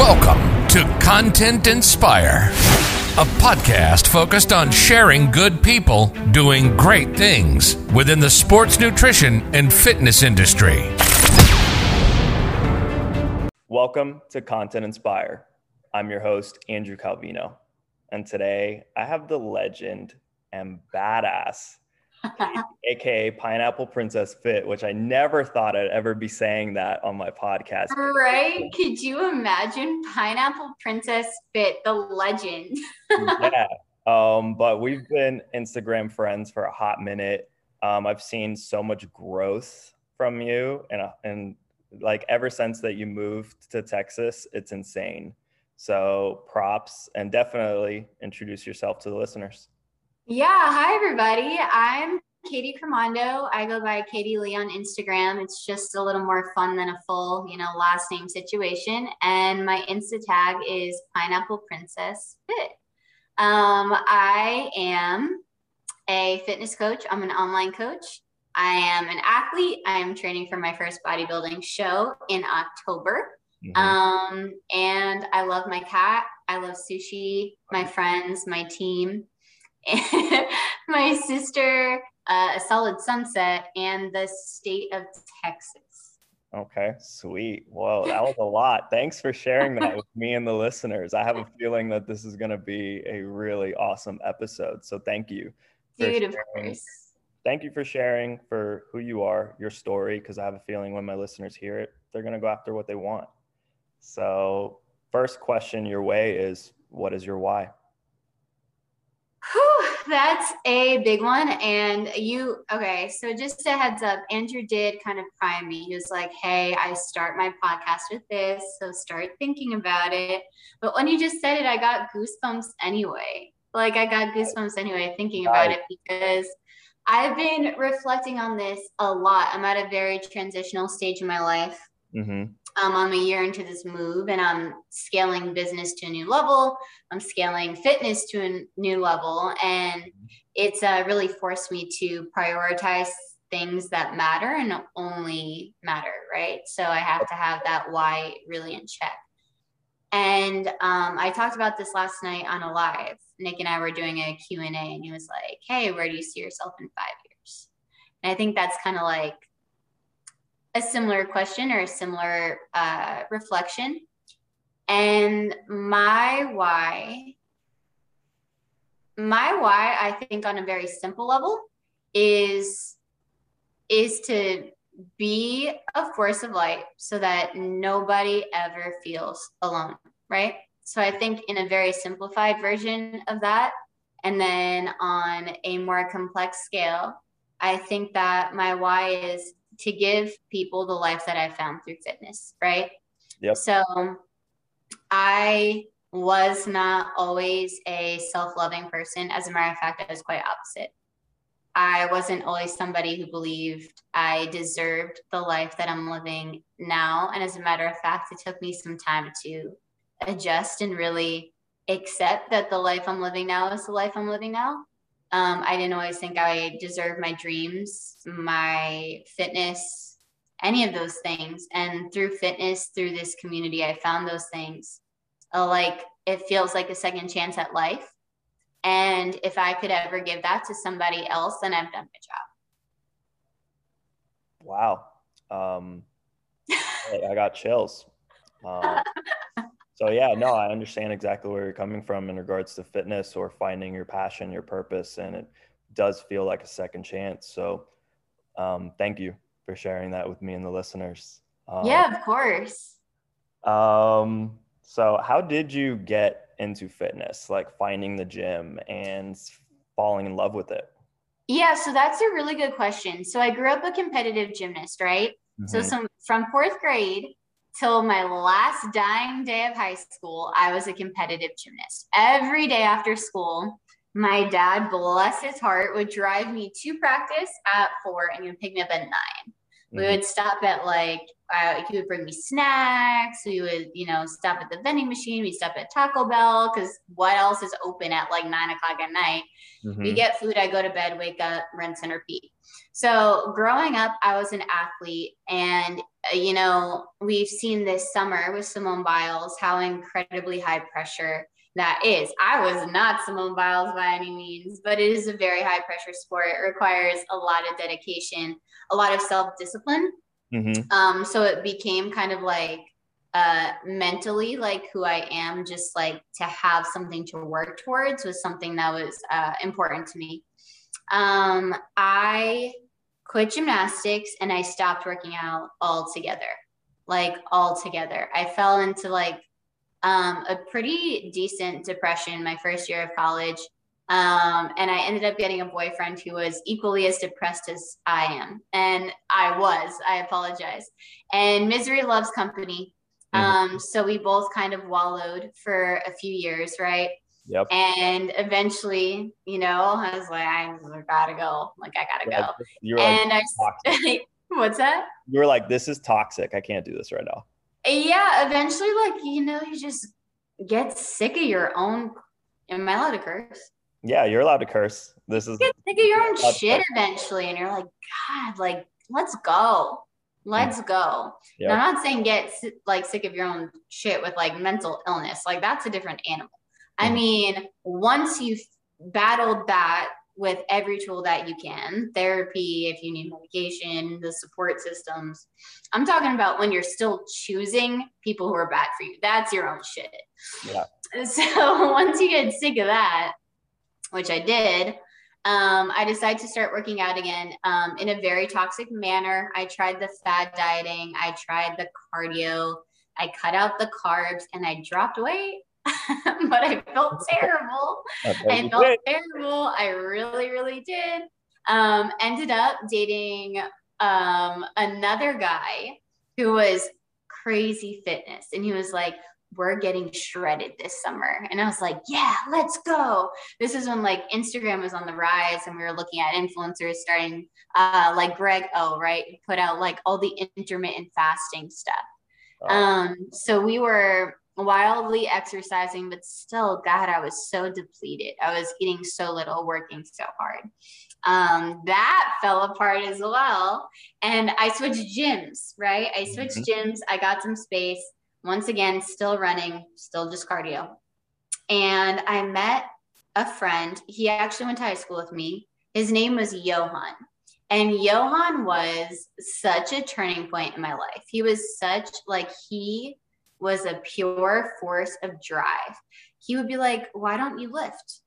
Welcome to Content Inspire, a podcast focused on sharing good people doing great things within the sports nutrition and fitness industry. Welcome to Content Inspire. I'm your host, Andrew Calvino. And today I have the legend and badass aka Pineapple Princess Fit, which I never thought I'd ever be saying that on my podcast. Right? Could you imagine Pineapple Princess Fit, the legend? yeah. Um, but we've been Instagram friends for a hot minute. Um, I've seen so much growth from you, and uh, and like ever since that you moved to Texas, it's insane. So props, and definitely introduce yourself to the listeners. Yeah, hi everybody. I'm Katie Cremando. I go by Katie Lee on Instagram. It's just a little more fun than a full, you know, last name situation. And my Insta tag is Pineapple Princess Fit. Um, I am a fitness coach. I'm an online coach. I am an athlete. I am training for my first bodybuilding show in October. Mm-hmm. Um, and I love my cat. I love sushi, my friends, my team my sister, uh, A Solid Sunset, and the state of Texas. Okay, sweet. Whoa, that was a lot. Thanks for sharing that with me and the listeners. I have a feeling that this is going to be a really awesome episode. So thank you. Dude, of course. Thank you for sharing for who you are, your story, because I have a feeling when my listeners hear it, they're going to go after what they want. So, first question your way is what is your why? That's a big one. And you, okay, so just a heads up, Andrew did kind of prime me. He was like, hey, I start my podcast with this, so start thinking about it. But when you just said it, I got goosebumps anyway. Like, I got goosebumps anyway thinking about it because I've been reflecting on this a lot. I'm at a very transitional stage in my life. Mm-hmm um, I'm a year into this move and I'm scaling business to a new level. I'm scaling fitness to a new level. And it's uh, really forced me to prioritize things that matter and only matter, right? So I have to have that why really in check. And um, I talked about this last night on a live. Nick and I were doing a Q&A and he was like, hey, where do you see yourself in five years? And I think that's kind of like a similar question or a similar uh, reflection. And my why, my why, I think on a very simple level is is to be a force of light so that nobody ever feels alone, right? So I think in a very simplified version of that, and then on a more complex scale, I think that my why is to give people the life that I found through fitness, right? Yep. So I was not always a self loving person. As a matter of fact, I was quite opposite. I wasn't always somebody who believed I deserved the life that I'm living now. And as a matter of fact, it took me some time to adjust and really accept that the life I'm living now is the life I'm living now. Um, I didn't always think I deserved my dreams, my fitness, any of those things. And through fitness, through this community, I found those things. Uh, like it feels like a second chance at life. And if I could ever give that to somebody else, then I've done my job. Wow. Um, I got chills. Uh, so yeah no i understand exactly where you're coming from in regards to fitness or finding your passion your purpose and it does feel like a second chance. So um, thank you for sharing that with me and the listeners. Um, yeah of course. um, so how did you get into fitness like finding the gym and falling in love with it? Yeah so that's a really good question. So i grew up a competitive gymnast right? Mm-hmm. so some from fourth grade till my last dying day of high school, I was a competitive gymnast. Every day after school, my dad, bless his heart, would drive me to practice at four and he would pick me up at nine. We would stop at like uh, he would bring me snacks. We would, you know, stop at the vending machine. We'd stop at Taco Bell because what else is open at like nine o'clock at night? Mhm. We get food. I go to bed, wake up, rinse and repeat. So growing up, I was an athlete, and uh, you know, we've seen this summer with Simone Biles how incredibly high pressure that is. I was not Simone Biles by any means, but it is a very high pressure sport. It requires a lot of dedication, a lot of self discipline. Mhm. Um, so it became kind of like uh, mentally like who I am, just like to have something to work towards was something that was uh, important to me. Um, I quit gymnastics and I stopped working out altogether, like altogether. I fell into like um, a pretty decent depression my first year of college. Um, and I ended up getting a boyfriend who was equally as depressed as I am. And I was, I apologize. And misery loves company. Mhm. Um, so we both kind of wallowed for a few years, right? Yep. And eventually, you know, I was like, I gotta go. Like, I gotta Like, go. you were like, And I, toxic. what's that? you were like, this is toxic. I can't do this right now. Yeah, eventually, like, you know, you just get sick of your own. Am I allowed to curse? Yeah, you're allowed to curse. This is Get sick of your own shit eventually. And you're like, God, like, let's go. Let's go. Yep. Now, I'm not saying get like sick of your own shit with like mental illness. Like, that's a different animal. I Mhm. mean, once you've battled that with every tool that you can therapy, if you need medication, the support systems. I'm talking about when you're still choosing people who are bad for you. That's your own shit. Yeah. So once you get sick of that, which I did, um, I decided to start working out again um, in a very toxic manner. I tried the fad dieting, I tried the cardio, I cut out the carbs, and I dropped weight. but I felt terrible. I bet I you felt did. terrible. I really, really did. Um, ended up dating um, another guy who was crazy fitness. And he was like, We're getting shredded this summer. And I was like, Yeah, let's go. This is when like Instagram was on the rise and we were looking at influencers starting, uh, like Greg O, right? Put out like all the intermittent fasting stuff. Oh, Um, so we were wildly exercising, but still, God, I was so depleted. I was eating so little, working so hard. Um, that fell apart as well. And I switched gyms, right? I switched gyms. I got some space. Once again, still running, still just cardio. And I met a friend. He actually went to high school with me. His name was Johan. And Johan was such a turning point in my life. He was such like he was a pure force of drive. He would be like, "Why don't you lift?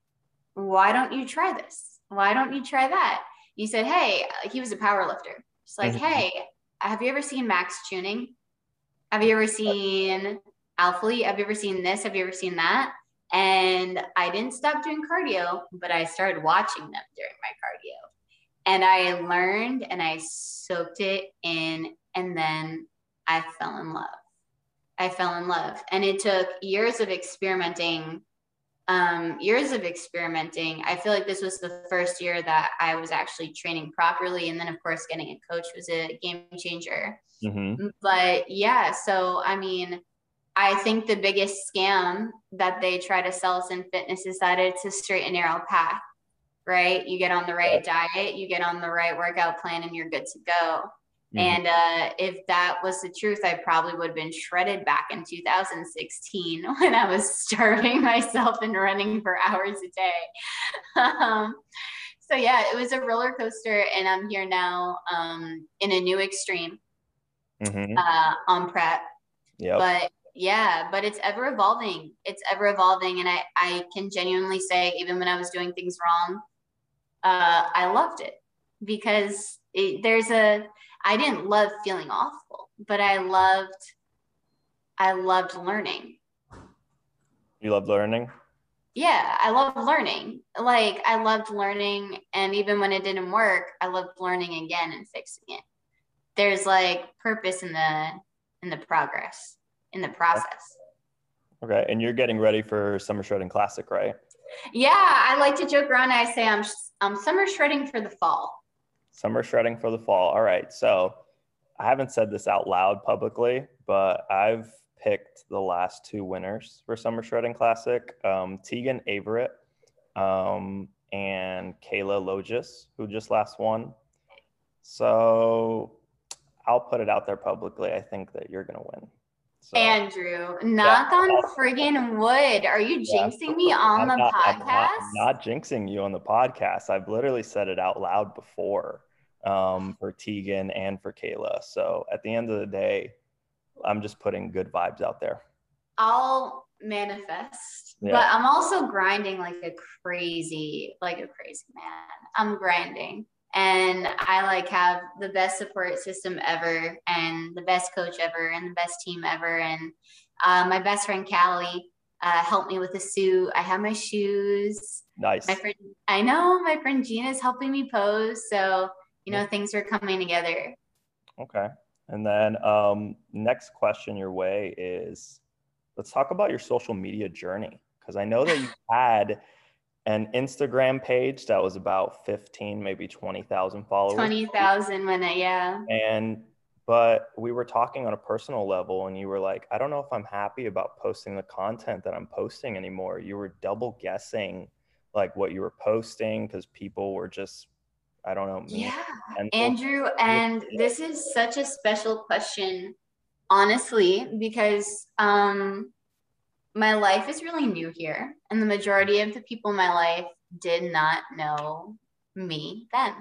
Why don't you try this? Why don't you try that?" He said, "Hey, he was a power lifter. It's like, Mhm. hey, have you ever seen Max Tuning? Have you ever seen Alphalete? Have you ever seen this? Have you ever seen that?" And I didn't stop doing cardio, but I started watching them during my cardio and I learned and I soaked it in, and then I fell in love. I fell in love, and it took years of experimenting. Um, years of experimenting. I feel like this was the first year that I was actually training properly, and then of course getting a coach was a game changer mhm. but yeah so i mean i think the biggest scam that they try to sell us in fitness is that it's a straight and narrow path right you get on the right diet you get on the right workout plan and you're good to go Mhm. and uh, if that was the truth i probably would have been shredded back in 2016 when i was starving myself and running for hours a day um, so yeah it was a roller coaster and i'm here now um, in a new extreme Mhm. uh, on prep. Yep. But yeah, but it's ever evolving. It's ever evolving. And I, I can genuinely say, even when I was doing things wrong, uh, I loved it because it, there's a, I didn't love feeling awful, but I loved, I loved learning. you love learning. Yeah, I loved learning. Like I loved learning. And even when it didn't work, I loved learning again and fixing it. There's like purpose in the, in the progress, in the process. Okay, and you're getting ready for Summer Shredding Classic, right? Yeah, I like to joke around. I say I'm I'm summer shredding for the fall. Summer shredding for the fall. All right. So I haven't said this out loud publicly, but I've picked the last two winners for Summer Shredding Classic um, Tegan Averett um, and Kayla Logis, who just last won. So I'll put it out there publicly. I think that you're going to win. So, Andrew, knock yeah. on friggin' wood. Are you jinxing yeah. me on I'm the not, podcast? I'm not, not, jinxing you on the podcast. I've literally said it out loud before um, for Tegan and for Kayla. So at the end of the day, I'm just putting good vibes out there. I'll manifest, yeah. but I'm also grinding like a crazy, like a crazy man. I'm grinding and I like have the best support system ever and the best coach ever and the best team ever. And uh, my best friend Callie uh, helped me with the suit. I have my shoes. Nice. My friend, I know my friend Gina is helping me pose. So, you know, things are coming together. Okay. And then um, next question your way is let's talk about your social media journey. Cause I know that you had an Instagram page that was about 15, maybe 20,000 followers. 20,000 when I, yeah. And, but we were talking on a personal level and you were like, I don't know if I'm happy about posting the content that I'm posting anymore. You were double guessing like what you were posting because people were just, I don't know. Yeah. Andrew, and this is such a special question, honestly, because, um, my life is really new here, and the majority of the people in my life did not know me then.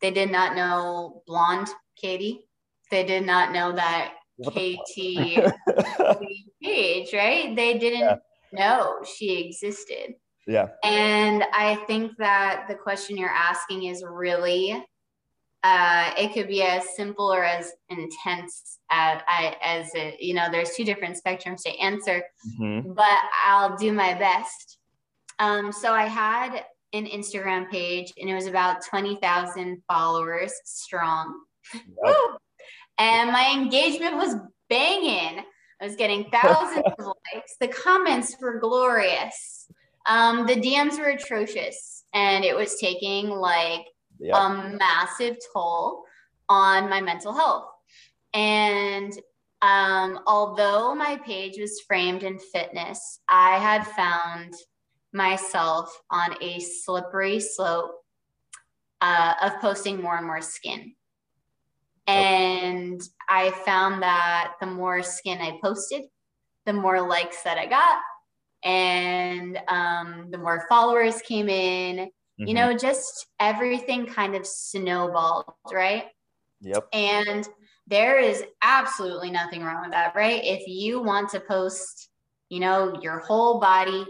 They did not know blonde Katie. They did not know that KT page, right? They didn't yeah. know she existed. Yeah. And I think that the question you're asking is really uh, it could be as simple or as intense as, as it, you know, there's two different spectrums to answer, mm-hmm. but I'll do my best. Um, so I had an Instagram page and it was about 20,000 followers strong. Yep. and my engagement was banging. I was getting thousands of likes. The comments were glorious. Um, the DMs were atrocious and it was taking like a massive toll on my mental health. And um, although my page was framed in fitness, I had found myself on a slippery slope uh, of posting more and more skin. And I found that the more skin I posted, the more likes that I got, and um, the more followers came in, Mm-hmm. You know, just everything kind of snowballed, right? Yep. And there is absolutely nothing wrong with that, right? If you want to post, you know, your whole body,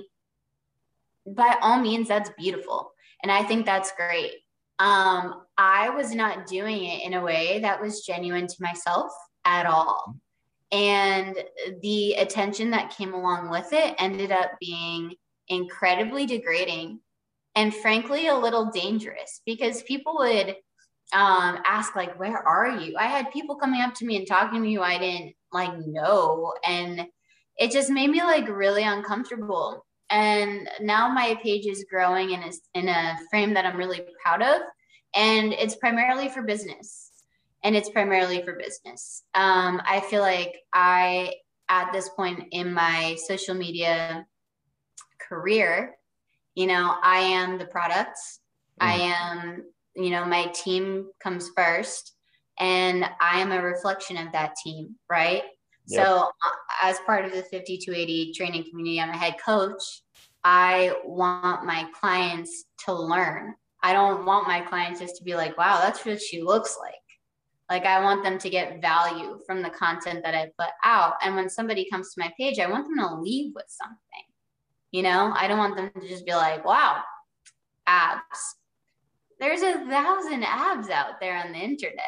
by all means, that's beautiful. And I think that's great. Um, I was not doing it in a way that was genuine to myself at all. And the attention that came along with it ended up being incredibly degrading and frankly a little dangerous because people would um, ask like where are you? I had people coming up to me and talking to me who i didn't like know and it just made me like really uncomfortable. And now my page is growing and is in a frame that i'm really proud of and it's primarily for business and it's primarily for business. Um, i feel like i at this point in my social media career you know i am the product mm. i am you know my team comes first and i am a reflection of that team right? Yep. so uh, as part of the 5280 training community i'm a head coach. I want my clients to learn. I don't want my clients just to be like wow that's what she looks like. Like i want them to get value from the content that i put out. And when somebody comes to my page i want them to leave with something you know, I don't want them to just be like, wow, abs. There's a thousand abs out there on the internet.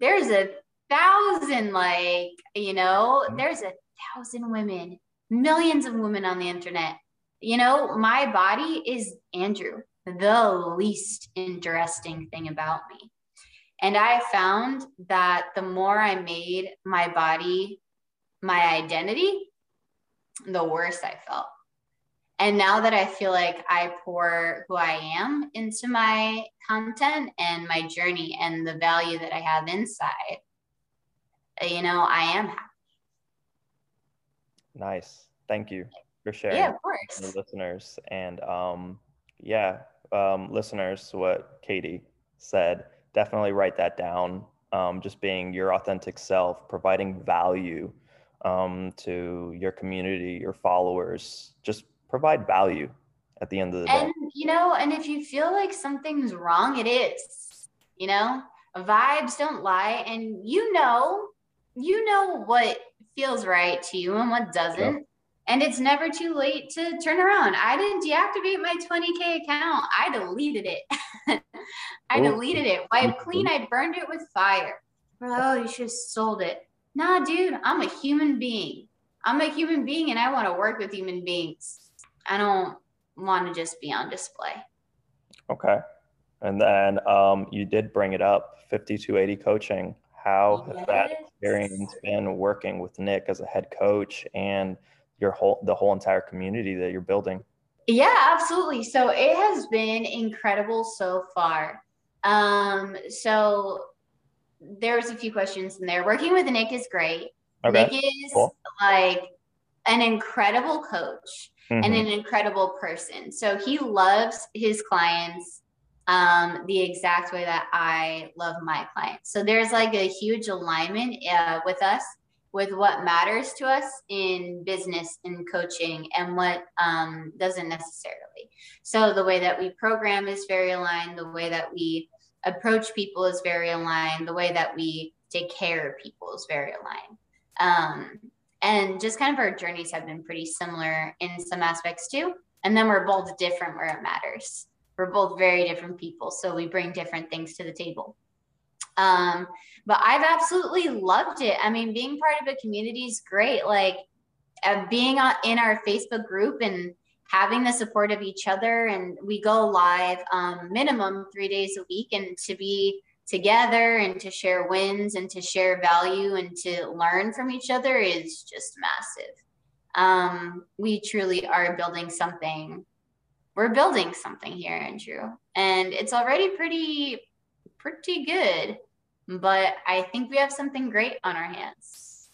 There's a thousand, like, you know, mm-hmm. there's a thousand women, millions of women on the internet. You know, my body is Andrew, the least interesting thing about me. And I found that the more I made my body my identity, the worse I felt. And now that I feel like I pour who I am into my content and my journey and the value that I have inside, you know, I am happy. Nice. Thank you for sharing. Yeah, of course. The listeners and um, yeah, um, listeners, what Katie said, definitely write that down. Um, just being your authentic self, providing value um, to your community, your followers. Just provide value at the end of the and, day. And you know, and if you feel like something's wrong, it is. You know, vibes don't lie, and you know, you know what feels right to you and what doesn't. Yep. And it's never too late to turn around. I didn't deactivate my 20K account. I deleted it. I Ooh. deleted it. Wiped mm-hmm. clean. I burned it with fire. Oh, you should have sold it. Nah, dude, I'm a human being. I'm a human being and I want to work with human beings. I don't want to just be on display. Okay. And then um, you did bring it up 5280 coaching. How yes. has that experience been working with Nick as a head coach and your whole the whole entire community that you're building? Yeah, absolutely. So it has been incredible so far. Um, so there's a few questions in there. Working with Nick is great. Okay. Nick is cool. like an incredible coach mm-hmm. and an incredible person. So he loves his clients um, the exact way that I love my clients. So there's like a huge alignment uh, with us with what matters to us in business and coaching and what um, doesn't necessarily. So the way that we program is very aligned, the way that we approach people is very aligned, the way that we take care of people is very aligned. Um, and just kind of our journeys have been pretty similar in some aspects too. And then we're both different where it matters. We're both very different people. So we bring different things to the table. Um, but I've absolutely loved it. I mean, being part of a community is great. Like uh, being on, in our Facebook group and having the support of each other. And we go live um, minimum three days a week. And to be together and to share wins and to share value and to learn from each other is just massive. Um, we truly are building something. We're building something here, Andrew, and it's already pretty, pretty good. But I think we have something great on our hands.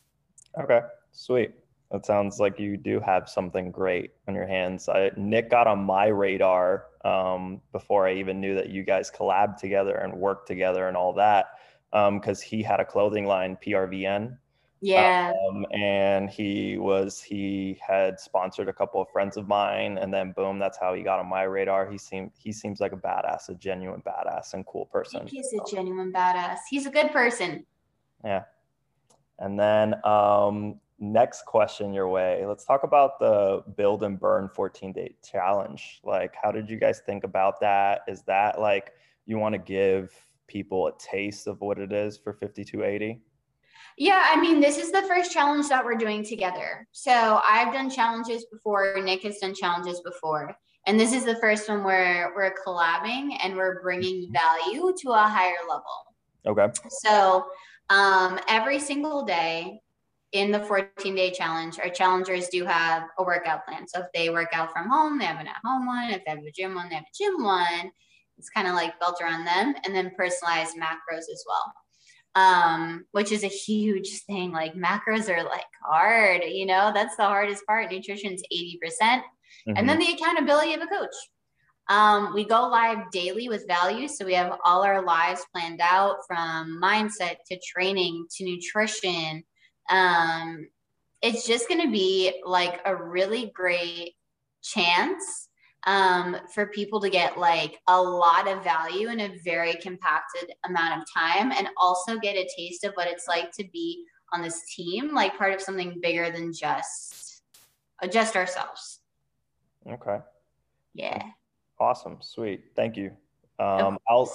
Okay, sweet. That sounds like you do have something great on your hands. I, Nick got on my radar um, before I even knew that you guys collabed together and worked together and all that Um, because um, he had a clothing line, PRVN. Yeah. Um, and he was he had sponsored a couple of friends of mine, and then boom, that's how he got on my radar. He seemed he seems like a badass, a genuine badass and cool person. He's a genuine badass. He's a good person. Yeah. And then um, next question your way. Let's talk about the build and burn 14 day challenge. Like, how did you guys think about that? Is that like you want to give people a taste of what it is for 5280? Yeah, I mean, this is the first challenge that we're doing together. So I've done challenges before, Nick has done challenges before. And this is the first one where we're collabing and we're bringing mm-hmm. value to a higher level. Okay. So um, every single day, in the 14 day challenge, our challengers do have a workout plan. So if they work out from home, they have an at home one. If they have a gym one, they have a gym one. It's kind of like built around them and then personalized macros as well. Um, which is a huge thing. Like macros are like hard, you know, that's the hardest part. Nutrition's 80%. percent mm hmm And then mm-hmm. the accountability of a coach. Um, we go live daily with values. So we have all our lives planned out from mindset to training to nutrition um, it's just going to be like a really great chance um, for people to get like a lot of value in a very compacted amount of time and also get a taste of what it's like to be on this team, like part of something bigger than just uh, just ourselves. Okay. Yeah. Awesome. Sweet. Thank you. Um, I'll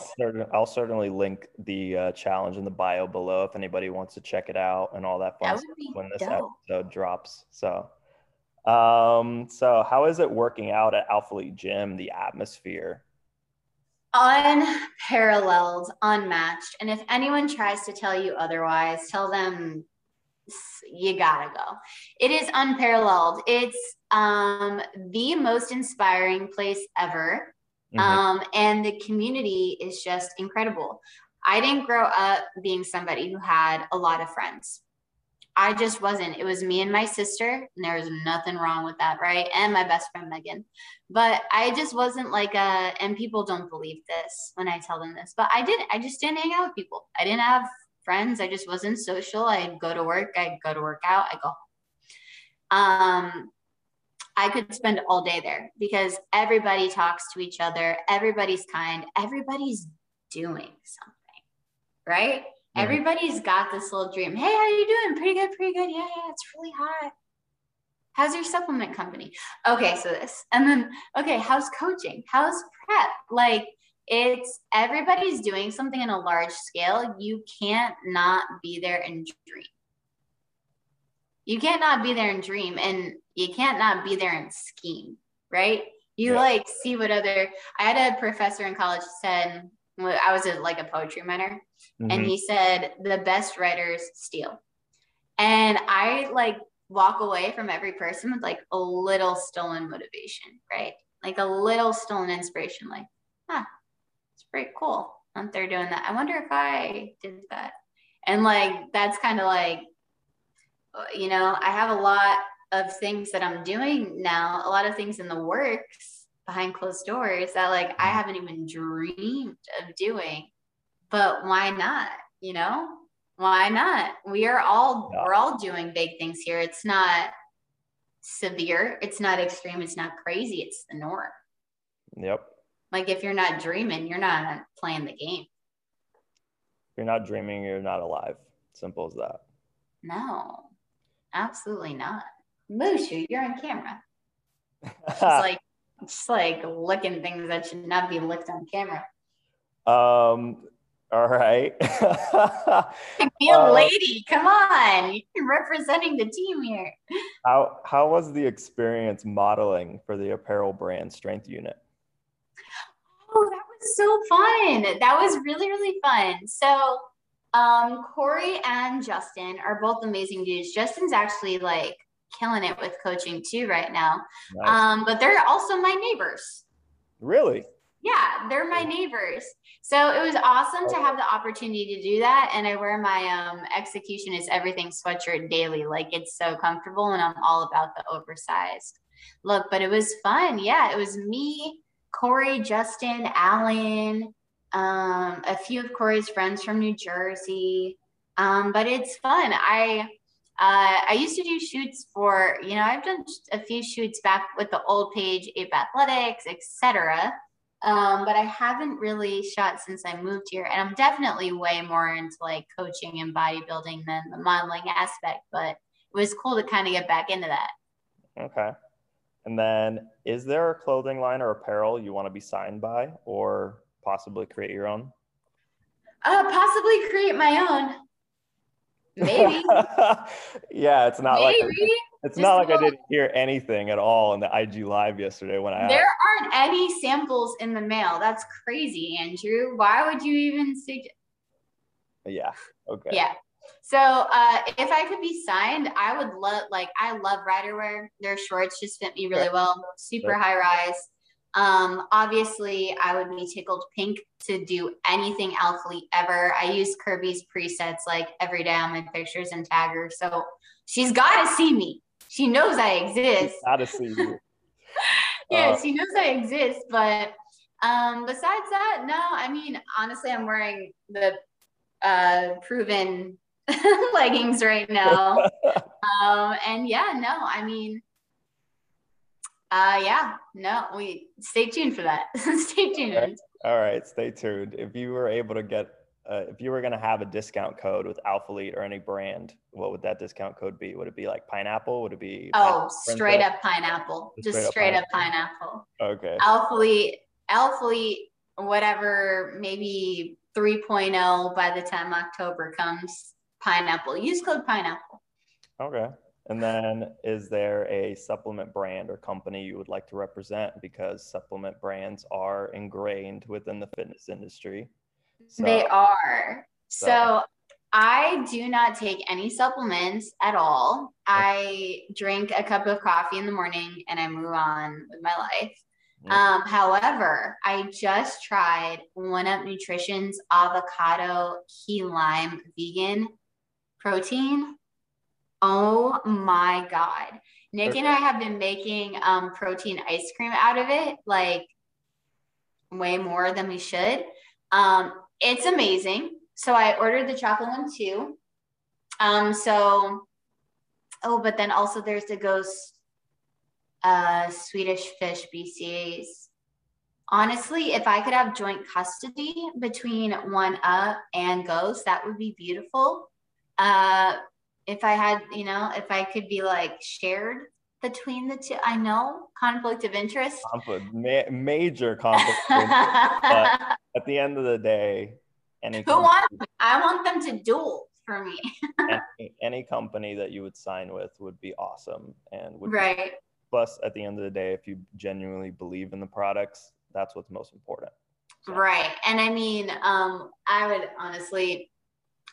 I'll certainly link the uh, challenge in the bio below if anybody wants to check it out and all that fun that stuff when this dope. episode drops. So, um, so how is it working out at Alphalete Gym? The atmosphere unparalleled, unmatched. And if anyone tries to tell you otherwise, tell them you gotta go. It is unparalleled. It's um, the most inspiring place ever. Mm-hmm. Um, and the community is just incredible. I didn't grow up being somebody who had a lot of friends. I just wasn't. It was me and my sister, and there was nothing wrong with that, right? And my best friend Megan. But I just wasn't like a, and people don't believe this when I tell them this, but I didn't. I just didn't hang out with people. I didn't have friends. I just wasn't social. I'd go to work. I'd go to work out. I go. home. Um, I could spend all day there because everybody talks to each other. Everybody's kind. Everybody's doing something, right? Mm-hmm. Everybody's got this little dream. Hey, how are you doing? Pretty good, pretty good. Yeah, yeah, it's really hot. How's your supplement company? Okay, so this. And then, okay, how's coaching? How's prep? Like, it's everybody's doing something in a large scale. You can't not be there and dream. You can't not be there and dream, and you can't not be there and scheme, right? You yeah. like see what other. I had a professor in college said I was a, like a poetry mentor, mm-hmm. and he said the best writers steal, and I like walk away from every person with like a little stolen motivation, right? Like a little stolen inspiration, like, huh, it's pretty cool that they're doing that. I wonder if I did that. And like that's kind of like, you know, I have a lot of things that I'm doing now, a lot of things in the works behind closed doors that like I mm-hmm. haven't even dreamed of doing. But why not? You know, why not? We are all we're all doing big things here. It's not severe, it's not extreme, it's not crazy, it's the norm. Yep. Like if you're not dreaming, you're not playing the game. If you're not dreaming, you're not alive. Simple as that. No, absolutely not. Mushu, you're on camera. It's like just like licking things that should not be licked on camera. Um, all right. Be a uh, lady. Come on. You're representing the team here. How how was the experience modeling for the apparel brand strength unit? Oh, that was so fun. That was really, really fun. So um Corey and Justin are both amazing dudes. Justin's actually like killing it with coaching too right now. Nice. Um, but they're also my neighbors. Really? Yeah, they're my neighbors. So it was awesome to have the opportunity to do that. And I wear my um, execution is everything sweatshirt daily. Like it's so comfortable and I'm all about the oversized look. But it was fun. Yeah, it was me, Corey, Justin, Alan, um, a few of Corey's friends from New Jersey. Um, but it's fun. I uh, I used to do shoots for, you know, I've done a few shoots back with the old page, Ape Athletics, etc. Um, but I haven't really shot since I moved here. And I'm definitely way more into like coaching and bodybuilding than the modeling aspect. But it was cool to kind of get back into that. Okay. And then is there a clothing line or apparel you want to be signed by or possibly create your own? Uh, possibly create my own. Maybe. yeah, it's not Maybe. like I, it's Just not like I didn't hear anything at all in the IG live yesterday when I There aren't any samples in the mail. That's crazy, Andrew. Why would you even suggest Yeah. Okay. Yeah. So uh, if I could be signed, I would love like I love Ryderwear. Their shorts just fit me really well. Super high rise. Um, obviously, I would be tickled pink to do anything Alphalete ever. I use Kirby's presets like every day on my pictures and tag her. So she's got to see me. She knows I exist. Got to see you. yeah, uh, she knows I exist. But um, besides that, no, I mean, honestly, I'm wearing the uh, PRVN leggings right now. um, and yeah, no, I mean, uh, yeah, no, we stay tuned for that. stay tuned. All right, stay tuned. If you were able to get, uh, if you were going to have a discount code with Alphalete or any brand, what would that discount code be? Would it be like pineapple? Would it be? Oh, straight up pineapple. Just, Just straight, up, pineapple. up pineapple. Okay. Alphalete, Alphalete, whatever, maybe 3.0 by the time October comes. Pineapple. Use code pineapple. Okay. And then is there a supplement brand or company you would like to represent? Because supplement brands are ingrained within the fitness industry. So, they are. So. so I do not take any supplements at all. I drink a cup of coffee in the morning and I move on with my life. Um, however, I just tried One Up Nutrition's avocado key lime vegan protein Oh my God. Nick and I have been making um, protein ice cream out of it, like way more than we should. Um, it's amazing. So I ordered the chocolate one too. Um, so, oh, but then also there's the ghost uh, Swedish fish BCAAs. Honestly, if I could have joint custody between One Up and Ghost, that would be beautiful. Uh, if I had, you know, if I could be like shared between the two, I know conflict of interest. Conflict, ma- major conflict. but at the end of the day, any who wants? I want them to duel for me. any, any, company that you would sign with would be awesome and would right. Be, plus, at the end of the day, if you genuinely believe in the products, that's what's most important. So. Right, and I mean, um, I would honestly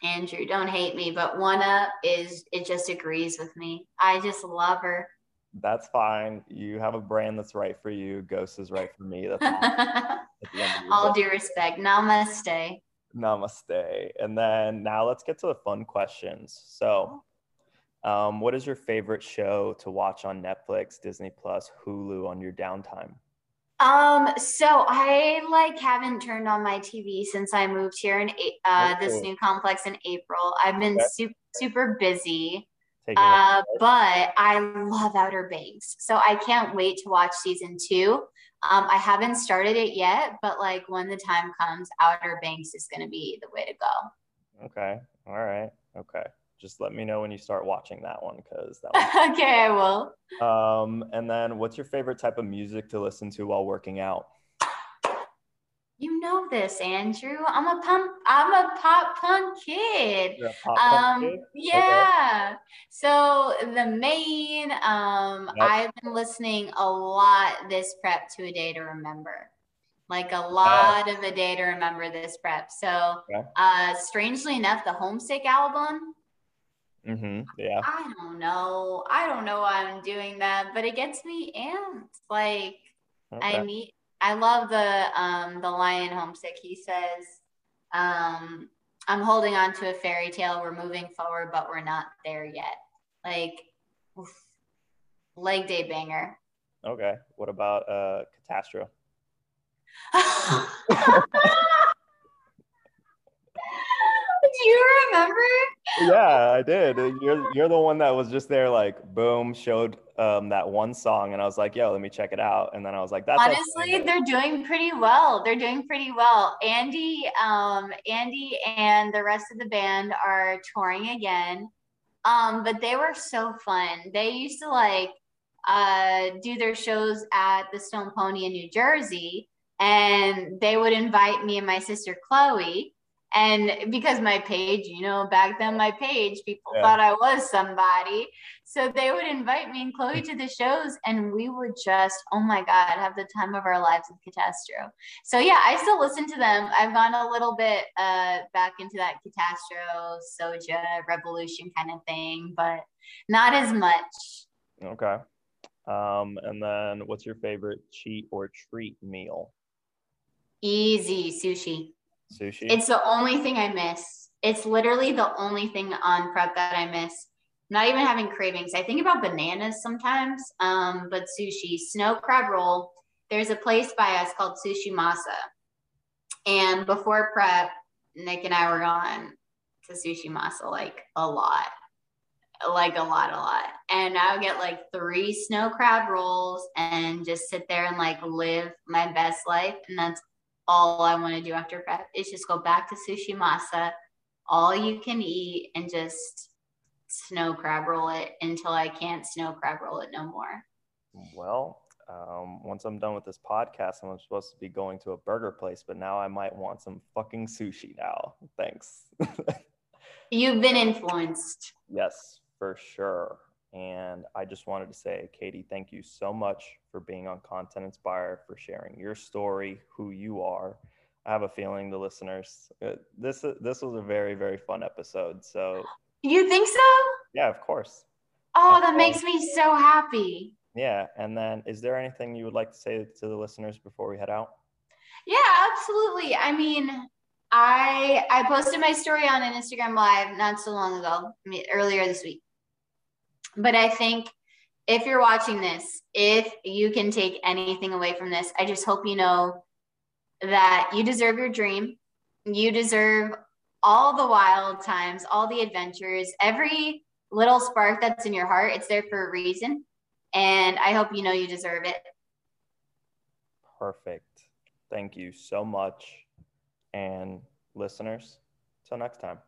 Andrew, don't hate me, but one up is it just agrees with me. I just love her. That's fine. You have a brand that's right for you. Ghost is right for me. That's all. all due respect. Namaste. Namaste. And then now let's get to the fun questions. So, um, what is your favorite show to watch on Netflix, Disney Plus, Hulu on your downtime? Um, so I like haven't turned on my TV since I moved here in uh, this new complex in April. I've been okay. super super busy. Uh, but I love Outer Banks, so I can't wait to watch season two. Um, I haven't started it yet, but like when the time comes, Outer Banks is going to be the way to go. Okay. All right. Okay just let me know when you start watching that one because that one. okay, I will. Um, and then what's your favorite type of music to listen to while working out? You know this, Andrew. I'm a pump. I'm a pop punk kid. Pop um, kid? yeah. Okay. So the main, um, yep. I've been listening a lot this prep to a day to remember like a lot of a day to remember this prep. So, okay. uh, strangely enough, the Homesick album Mm-hmm. Yeah. I don't know. I don't know why I'm doing that, but it gets me amped. Like okay. I need. I love the um the lion homesick. He says, um, "I'm holding on to a fairy tale. We're moving forward, but we're not there yet." Like, oof, leg day banger. Okay. What about uh Catastro? Do you remember? Yeah, I did. You're you're the one that was just there, like boom, showed um, that one song, and I was like, "Yo, let me check it out." And then I was like, "That's honestly, they're doing pretty well. They're doing pretty well. Andy, um, Andy, and the rest of the band are touring again. Um, but they were so fun. They used to like uh, do their shows at the Stone Pony in New Jersey, and they would invite me and my sister Chloe and because my page, you know, back then my page, people yeah. thought I was somebody. So they would invite me and Chloe to the shows, and we would just, oh my God, have the time of our lives with Catastro. So yeah, I still listen to them. I've gone a little bit uh, back into that Catastro, Soja, Revolution kind of thing, but not as much. Okay. Um, and then what's your favorite cheat or treat meal? Easy sushi. Sushi. It's the only thing I miss. It's literally the only thing on prep that I miss. Not even having cravings. I think about bananas sometimes, um, but sushi, snow crab roll. There's a place by us called Sushi Masa. And before prep, Nick and I were gone to Sushi Masa like a lot, like a lot, a lot. And I would get like three snow crab rolls and just sit there and like live my best life. And that's all I want to do after prep is just go back to sushi masa, all you can eat, and just snow crab roll it until I can't snow crab roll it no more. Well, um, once I'm done with this podcast, I'm supposed to be going to a burger place, but now I might want some fucking sushi now. Thanks. You've been influenced. Yes, for sure. And I just wanted to say, Katie, thank you so much for being on Content Inspire, for sharing your story, who you are. I have a feeling the listeners, uh, this this was a very very fun episode. So you think so? Yeah, of course. Oh, that makes me so happy. Yeah, and then is there anything you would like to say to the listeners before we head out? Yeah, absolutely. I mean, I I posted my story on an Instagram live not so long ago, I mean, earlier this week but I think if you're watching this, if you can take anything away from this, I just hope you know that you deserve your dream. You deserve all the wild times, all the adventures, every little spark that's in your heart. It's there for a reason. And I hope you know you deserve it. Perfect. Thank you so much. And listeners, till next time.